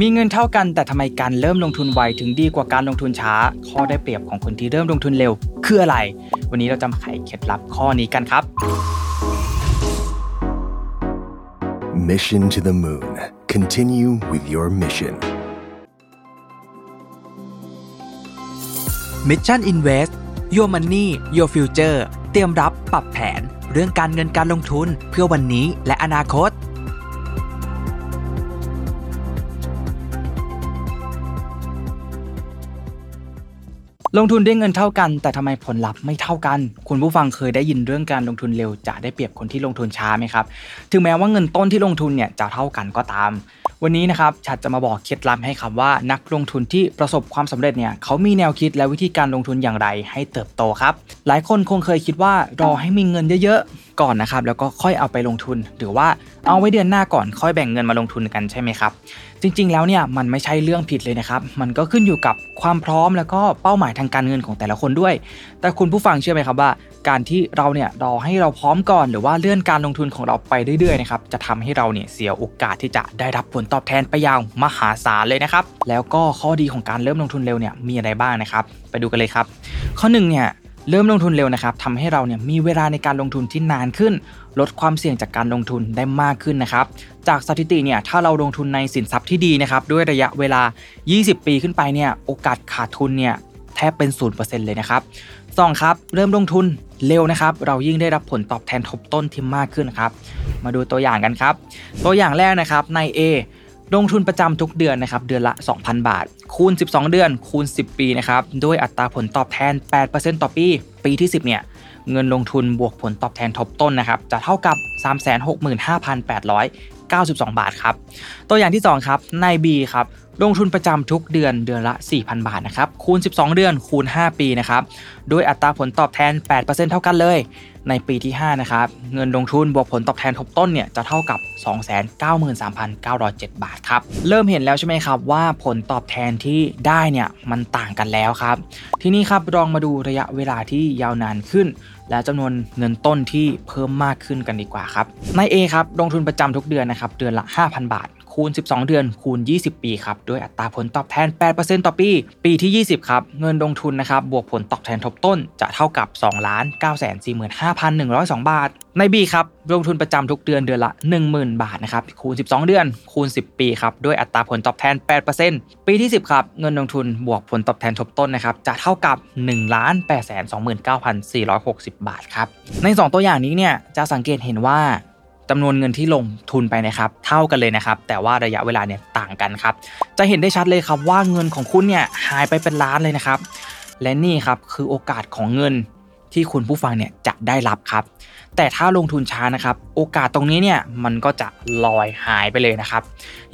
มีเงินเท่ากันแต่ทำไมการเริ่มลงทุนไวถึงดีกว่าการลงทุนช้า ข้อได้เปรียบของคนที่เริ่มลงทุนเร็ว คืออะไร วันนี้เราจะมาไขเคล็ดลับข้อนี้กันครับ Mission to the Moon. Continue with your mission. Mission Invest Your Money Your Future เตรียมรับปรับแผน เรื่องการเงินการลงทุนเพื่อวันนี้และอนาคต ลงทุนได้เงินเท่ากัน แต่ทำไมผลลัพธ์ไม่เท่ากัน คุณผู้ฟังเคยได้ยินเรื่องการลงทุนเร็วจะได้เปรียบคนที่ลงทุนช้าไหมครับ ถึงแม้ว่าเงินต้นที่ลงทุนเนี่ยจะเท่ากันก็ตาม วันนี้นะครับฉัดจะมาบอกเคล็ดลับให้ครับว่า นักลงทุนที่ประสบความสำเร็จเนี่ยเขามีแนวคิดและวิธีการลงทุนอย่างไรให้เติบโตครับ หลายคนคงเคยคิดว่ารอให้มีเงินเยอะๆ ก่อนนะครับแล้วก็ค่อยเอาไปลงทุน หรือว่าเอาไว้เดือนหน้าก่อนค่อยแบ่งเงินมาลงทุนกันใช่ไหมครับ จริงๆแล้วเนี่ยมันไม่ใช่เรื่องผิดเลยนะครับ มันก็ขึ้นอยู่กับความพร้อมแล้วก็เป้าหมายทางการเงินของแต่ละคนด้วย แต่คุณผู้ฟังเชื่อไหมครับว่า การที่เราเนี่ยรอให้เราพร้อมก่อน หรือว่าเลื่อนการลงทุนของเราไปเรื่อยๆนะครับจะทำให้เราเนี่ยเสียโอกาสที่จะได้รับผลตอบแทนไปยางมหาศาลเลยนะครับแล้วก็ข้อดีของการเริ่มลงทุนเร็วเนี่ยมีอะไรบ้างนะครับ ไปดูกันเลยครับ ข้อหนึ่งเนี่ย เริ่มลงทุนเร็วนะครับทำให้เราเนี่ยมีเวลาในการลงทุนที่นานขึ้น ลดความเสี่ยงจากการลงทุนได้มากขึ้นนะครับ จากสถิติเนี่ยถ้าเราลงทุนในสินทรัพย์ที่ดีนะครับด้วยระยะเวลา 20 ปีขึ้นไปเนี่ยโอกาสขาดทุนเนี่ยแทบเป็น 0%เลยนะครับสองครับเริ่มลงทุนเร็วนะครับ เรายิ่งได้รับผลตอบแทนทบต้นที่มากขึ้นครับ มาดูตัวอย่างกันครับ ตัวอย่างแรกนะครับใน A ลงทุนประจำทุกเดือนนะครับเดือนละ 2,000 บาท คูณ 12 เดือน คูณ 10 ปีนะครับด้วยอัตราผลตอบแทน 8%ต่อปี ปีที่ 10 เนี่ยเงินลงทุนบวกผลตอบแทนทบต้นนะครับจะเท่ากับ 365,892 บาทครับตัวอย่างที่ 2 ครับใน B ครับลงทุนประจำทุกเดือนเดือนละ 4,000 บาทนะครับคูณ 12 เดือนคูณ 5 ปีนะครับด้วยอัตราผลตอบแทน 8%เท่ากันเลย ในปีที่ 5 นะครับ เงินลงทุนบวกผลตอบแทนทบต้นเนี่ยจะเท่ากับ 293,907 บาทครับ เริ่มเห็นแล้วใช่ไหมครับว่าผลตอบแทนที่ได้เนี่ยมันต่างกันแล้วครับ ทีนี้ครับลองมาดูระยะเวลาที่ยาวนานขึ้น และจำนวนเงินต้นที่เพิ่มมากขึ้นกันดีกว่าครับ ใน A ครับลงทุนประจำทุกเดือนนะครับเดือนละ 5,000 บาท คูณ 12 เดือน คูณ 20 ปีครับด้วยอัตราผลตอบแทน 8%ต่อปี ปีที่ 20 ครับ เงินลงทุนนะครับบวกผลตอบแทนทบต้นจะเท่ากับ2 9 4 5 1 0 2 บาท ใน B ครับลงทุนประจำทุกเดือนเดือนละ 10,000 บาทนะครับคูณ 12 เดือน คูณ 10 ปีครับด้วยอัตราผลตอบแทน 8%ปีที่ 10 ครับ เงินลงทุนบวกผลตอบแทนทบต้นนะครับจะเท่ากับ1 8 2 9 4 6 0 บาทครับใน 2 ตัวอย่างนี้เนี่ยจะสังเกตเห็นว่า จำนวนเงินที่ลงทุนไปนะครับ เท่ากันเลยนะครับ แต่ว่าระยะเวลาเนี่ยต่างกันครับ จะเห็นได้ชัดเลยครับว่าเงินของคุณเนี่ยหายไปเป็นล้านเลยนะครับ และนี่ครับคือโอกาสของเงินที่คุณผู้ฟังเนี่ยจะได้รับครับ แต่ถ้าลงทุนช้านะครับโอกาสตรงนี้เนี่ยมันก็จะลอยหายไปเลยนะครับ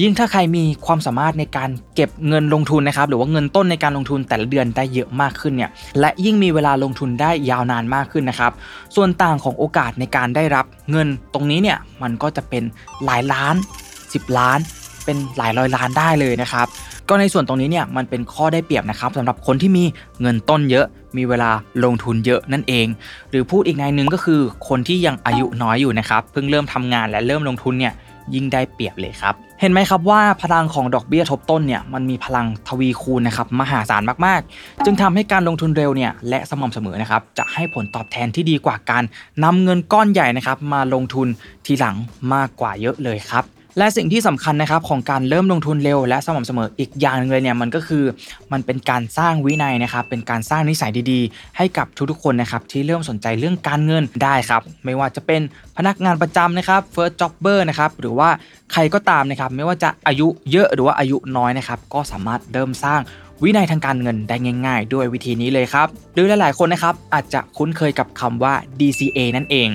ยิ่งถ้าใครมีความสามารถในการเก็บเงินลงทุนนะครับหรือว่าเงินต้นในการลงทุนแต่ละเดือนได้เยอะมากขึ้นเนี่ยและยิ่งมีเวลาลงทุนได้ยาวนานมากขึ้นนะครับ ส่วนต่างของโอกาสในการได้รับเงินตรงนี้เนี่ยมันก็จะเป็นหลายล้าน 10 ล้าน เป็นหลายร้อยล้านได้เลยนะครับ ก็ในส่วนตรงนี้เนี่ยมันเป็นข้อได้เปรียบนะครับสำหรับคนที่มีเงินต้นเยอะ มีเวลาลงทุนเยอะนั่นเอง หรือพูดอีกในหนึ่งก็คือคนที่ยังอายุน้อยอยู่นะครับเพิ่งเริ่มทำงานและเริ่มลงทุนเนี่ยยิ่งได้เปรียบเลยครับ เห็นไหมครับว่าพลังของดอกเบี้ยทบต้นเนี่ยมันมีพลังทวีคูณนะครับมหาศาลมากๆ จึงทำให้การลงทุนเร็วเนี่ยและสม่ำเสมอนะครับจะให้ผลตอบแทนที่ดีกว่าการนำเงินก้อนใหญ่นะครับมาลงทุนทีหลังมากกว่าเยอะเลยครับ และสิ่งที่สำคัญนะครับของการเริ่มลงทุนเร็ว และสม่ำเสมออีกอย่างหนึงเลยเนี่ยมันก็คือมันเป็นการสร้างวินัยนะครับเป็นการสร้างนิสัยดีๆ ให้กับทุกๆคนนะครับที่เริ่มสนใจเรื่องการเงินได้ครับไม่ว่าจะเป็นพนักงานประจำนะครับ first jobber นะครับหรือว่าใครก็ตามนะครับไม่ว่าจะอายุเยอะหรือว่าอายุน้อยนะครับก็สามารถเริ่มสร้างวินัยทางการเงินได้ง่าย ๆ ด้วยวิธีนี้เลยครับ หรือหลาย ๆ คนนะครับอาจจะคุ้นเคยกับคำว่า DCA นั่นเอง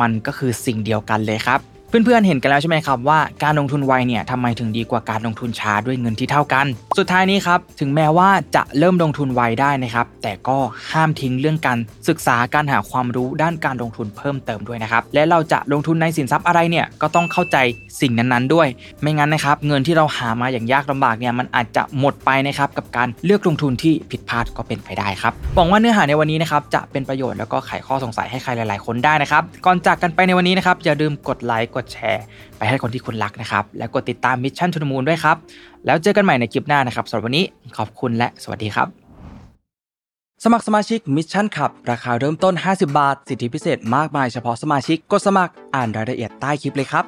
มันก็คือสิ่งเดียวกันเลยครับ เพื่อนๆเห็นกันแล้วใช่ไหมครับว่าการลงทุนไวเนี่ยทำไมถึงดีกว่าการลงทุนช้าด้วยเงินที่เท่ากัน สุดท้ายนี้ครับถึงแม้ว่าจะเริ่มลงทุนไวได้นะครับ แต่ก็ห้ามทิ้งเรื่องการศึกษาการหาความรู้ด้านการลงทุนเพิ่มเติมด้วยนะครับและเราจะลงทุนในสินทรัพย์อะไรเนี่ยก็ต้องเข้าใจสิ่งนั้นๆด้วย ไม่งั้นนะครับเงินที่เราหามาอย่างยากลำบากเนี่ยมันอาจจะหมดไปนะครับกับการเลือกลงทุนที่ผิดพลาดก็เป็นไปได้ครับหวังว่าเนื้อหาในวันนี้นะครับจะเป็นประโยชน์แล้วก็ไขข้อสงสัยให้ใครหลาย ๆ คนได้นะครับก่อนจากกันไปในวันนี้นะครับอย่าลืมกดไลค์กดดแชร์ ไปให้คนที่คุณรักนะครับ แล้วกดติดตาม Mission to the Moon ด้วยครับ แล้วเจอกันใหม่ในคลิปหน้านะครับสำหรับวันนี้ขอบคุณและสวัสดีครับ สมัครสมาชิก Mission Club ราคาเริ่มต้น 50 บาท สิทธิพิเศษมากมายเฉพาะสมาชิกกดสมัครอ่านรายละเอียดใต้คลิปเลยครับ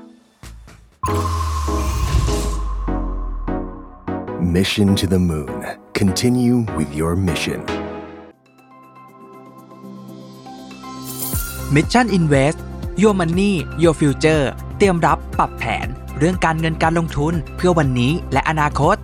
Mission to the Moon. Continue with your mission. Mission Invest Your Money Your Future เตรียมรับปรับแผน เรื่องการเงินการลงทุนเพื่อวันนี้และอนาคต